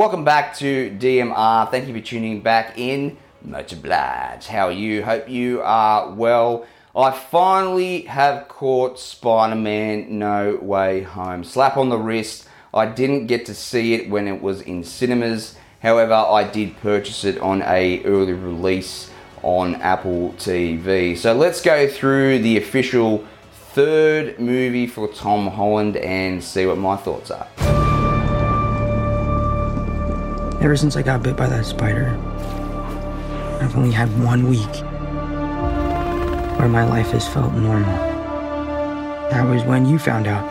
Welcome back to DMR. Thank you for tuning back in. Much obliged. How are you? Hope you are well. I finally have caught Spider Man No Way Home. Slap on the wrist. I didn't get to see it when it was in cinemas. However, I did purchase it on a early release on Apple TV. So let's go through the official third movie for Tom Holland and see what my thoughts are. Ever since I got bit by that spider, I've only had one week where my life has felt normal. That was when you found out.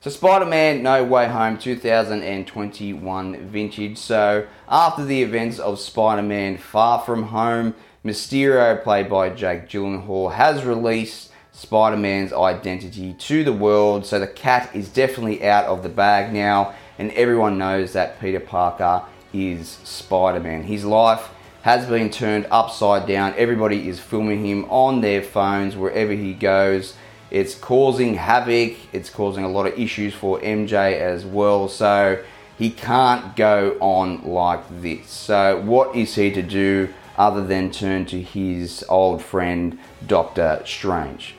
So, Spider Man No Way Home 2021 vintage. So, after the events of Spider Man Far From Home, Mysterio, played by Jake Gyllenhaal, has released Spider Man's identity to the world. So, the cat is definitely out of the bag now, and everyone knows that Peter Parker is Spider Man. His life has been turned upside down. Everybody is filming him on their phones wherever he goes. It's causing havoc, it's causing a lot of issues for MJ as well. So he can't go on like this. So, what is he to do other than turn to his old friend, Doctor Strange?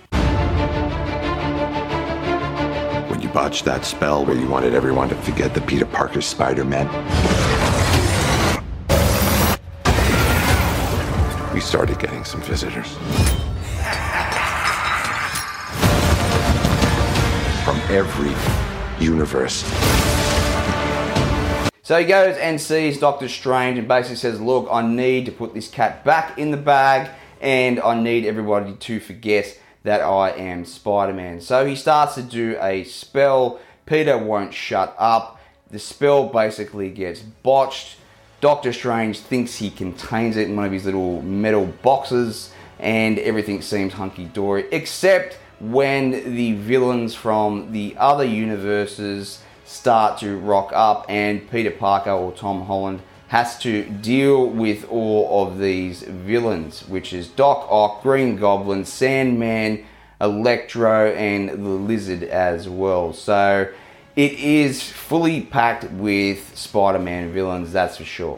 When you botched that spell where you wanted everyone to forget the Peter Parker Spider Man, we started getting some visitors. From every universe. So he goes and sees Doctor Strange and basically says, Look, I need to put this cat back in the bag and I need everybody to forget that I am Spider Man. So he starts to do a spell. Peter won't shut up. The spell basically gets botched. Doctor Strange thinks he contains it in one of his little metal boxes and everything seems hunky dory, except when the villains from the other universes start to rock up and Peter Parker or Tom Holland has to deal with all of these villains, which is Doc Ock, Green Goblin, Sandman, Electro, and the Lizard as well. So it is fully packed with Spider Man villains, that's for sure.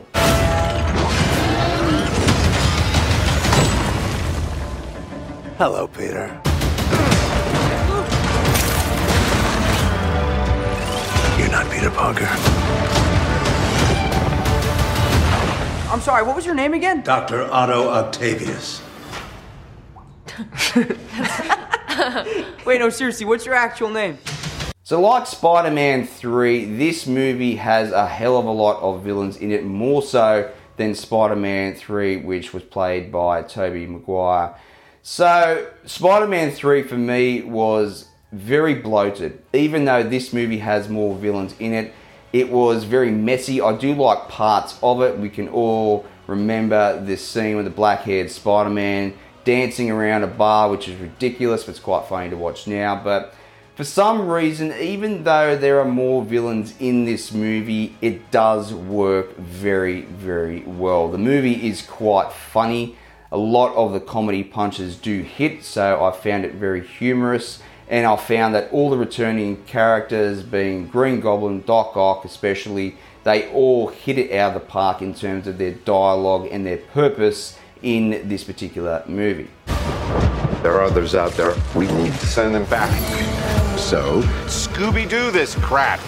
Hello, Peter. You're not Peter Parker. I'm sorry, what was your name again? Dr. Otto Octavius. Wait, no, seriously, what's your actual name? So, like Spider Man 3, this movie has a hell of a lot of villains in it, more so than Spider Man 3, which was played by Tobey Maguire. So, Spider Man 3 for me was very bloated. Even though this movie has more villains in it, it was very messy. I do like parts of it. We can all remember this scene with the black haired Spider Man dancing around a bar, which is ridiculous, but it's quite funny to watch now. But for some reason, even though there are more villains in this movie, it does work very, very well. The movie is quite funny. A lot of the comedy punches do hit, so I found it very humorous. And I found that all the returning characters, being Green Goblin, Doc Ock especially, they all hit it out of the park in terms of their dialogue and their purpose in this particular movie. There are others out there. We need to send them back. So, Scooby Doo this crap.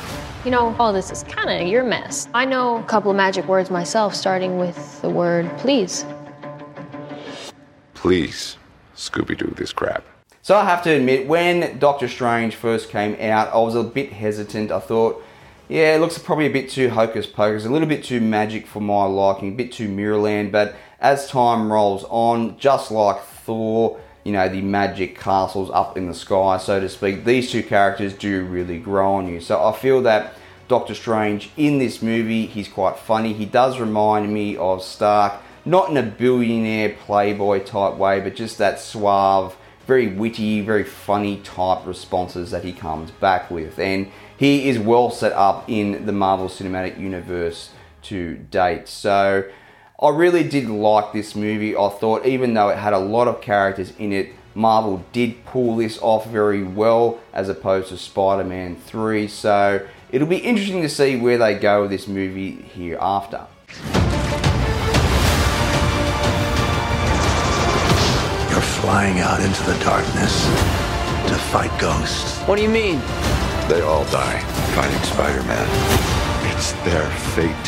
You know, all this is kind of your mess. I know a couple of magic words myself, starting with the word please. Please, Scooby Doo this crap. So I have to admit, when Doctor Strange first came out, I was a bit hesitant. I thought, yeah, it looks probably a bit too hocus pocus, a little bit too magic for my liking, a bit too Mirrorland. But as time rolls on, just like Thor, you know, the magic castles up in the sky, so to speak, these two characters do really grow on you. So I feel that Doctor Strange in this movie, he's quite funny. He does remind me of Stark, not in a billionaire playboy type way, but just that suave, very witty, very funny type responses that he comes back with. And he is well set up in the Marvel Cinematic Universe to date. So I really did like this movie. I thought, even though it had a lot of characters in it, Marvel did pull this off very well as opposed to Spider Man 3. So it'll be interesting to see where they go with this movie hereafter. Flying out into the darkness to fight ghosts. What do you mean? They all die fighting Spider-Man. It's their fate.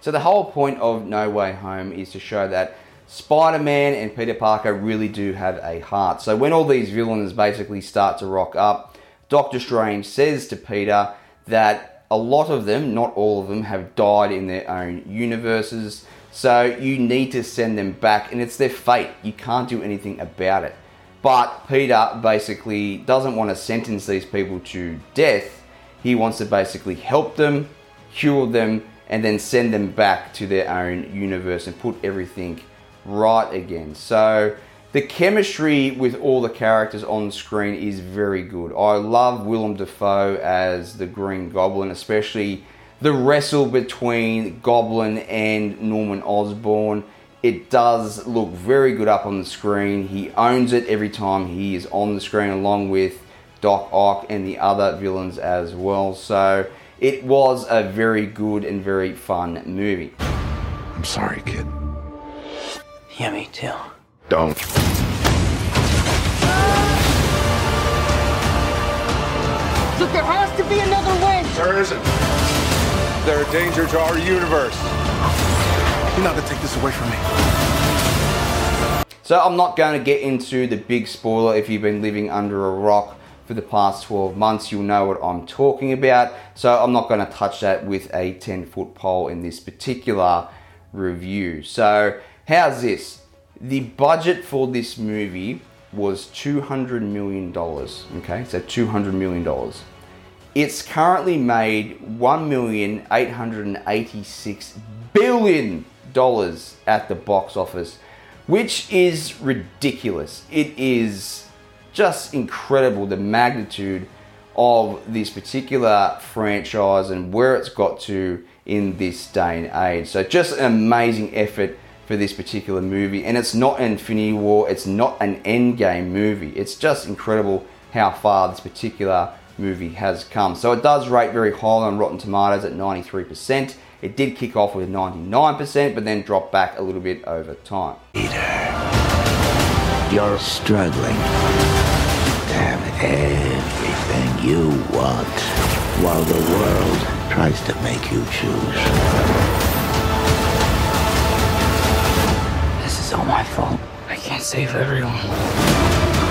So the whole point of No Way Home is to show that Spider-Man and Peter Parker really do have a heart. So when all these villains basically start to rock up, Doctor Strange says to Peter that a lot of them, not all of them, have died in their own universes. So you need to send them back, and it's their fate. You can't do anything about it. But Peter basically doesn't want to sentence these people to death. He wants to basically help them, cure them, and then send them back to their own universe and put everything right again. So the chemistry with all the characters on screen is very good. I love Willem Dafoe as the Green Goblin, especially the wrestle between Goblin and Norman Osborn. It does look very good up on the screen. He owns it every time he is on the screen, along with Doc Ock and the other villains as well. So it was a very good and very fun movie. I'm sorry, kid. Yeah, me too. Don't. Look, there has to be another way. There isn't. They're a danger to our universe. You're not gonna take this away from me. So I'm not going to get into the big spoiler. If you've been living under a rock for the past 12 months, you'll know what I'm talking about. So I'm not going to touch that with a 10 foot pole in this particular review. So how's this? The budget for this movie was $200 million. Okay, so $200 million. It's currently made $1,886 billion at the box office, which is ridiculous. It is just incredible the magnitude of this particular franchise and where it's got to in this day and age. So, just an amazing effort for this particular movie. And it's not an Infinity War, it's not an Endgame movie. It's just incredible how far this particular movie has come. So, it does rate very highly on Rotten Tomatoes at 93%. It did kick off with 99%, but then drop back a little bit over time. Peter, you're struggling to have everything you want while the world tries to make you choose. This is all my fault. I can't save everyone.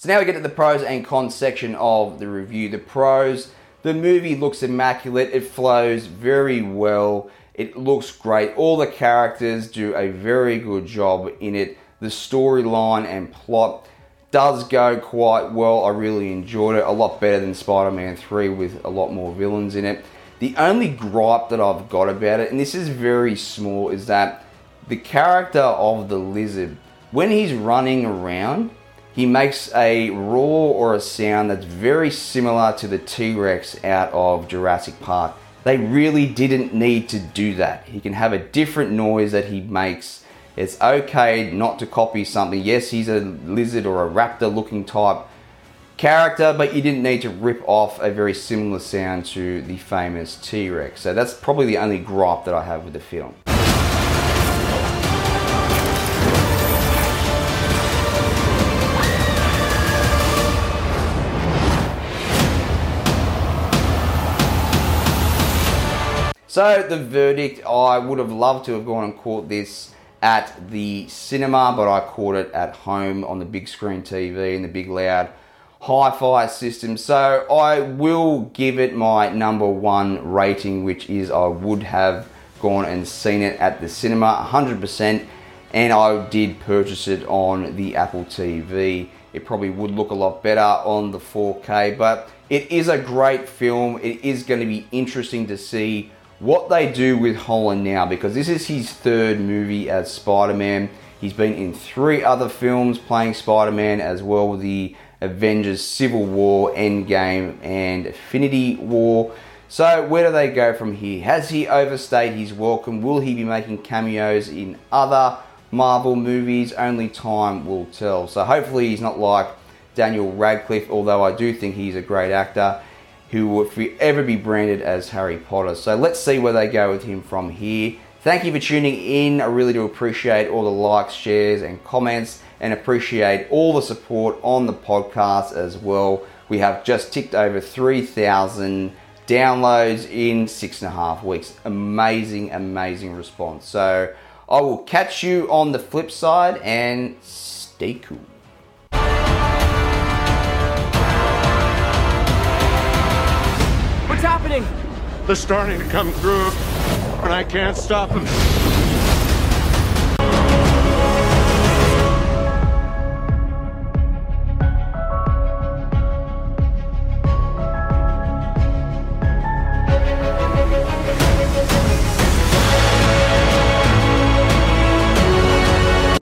So now we get to the pros and cons section of the review. The pros, the movie looks immaculate. It flows very well. It looks great. All the characters do a very good job in it. The storyline and plot does go quite well. I really enjoyed it. A lot better than Spider-Man 3 with a lot more villains in it. The only gripe that I've got about it, and this is very small, is that the character of the lizard, when he's running around, he makes a roar or a sound that's very similar to the T Rex out of Jurassic Park. They really didn't need to do that. He can have a different noise that he makes. It's okay not to copy something. Yes, he's a lizard or a raptor looking type character, but you didn't need to rip off a very similar sound to the famous T Rex. So that's probably the only gripe that I have with the film. So the verdict, I would have loved to have gone and caught this at the cinema, but I caught it at home on the big screen TV and the big loud hi-fi system. So I will give it my number one rating, which is I would have gone and seen it at the cinema 100%, and I did purchase it on the Apple TV. It probably would look a lot better on the 4K, but it is a great film. It is going to be interesting to see what they do with Holland now because this is his third movie as Spider Man. He's been in three other films playing Spider Man as well the Avengers Civil War, Endgame, and Infinity War. So, where do they go from here? Has he overstayed his welcome? Will he be making cameos in other Marvel movies. Only time will tell. So hopefully he's not like Daniel Radcliffe, although I do think he's a great actor who will forever be branded as Harry Potter. So let's see where they go with him from here. Thank you for tuning in. I really do appreciate all the likes, shares, and comments, and appreciate all the support on the podcast as well. We have just ticked over 3,000 downloads in six and a half weeks. Amazing, amazing response. So I will catch you on the flip side and stay cool. They're starting to come through, and I can't stop them.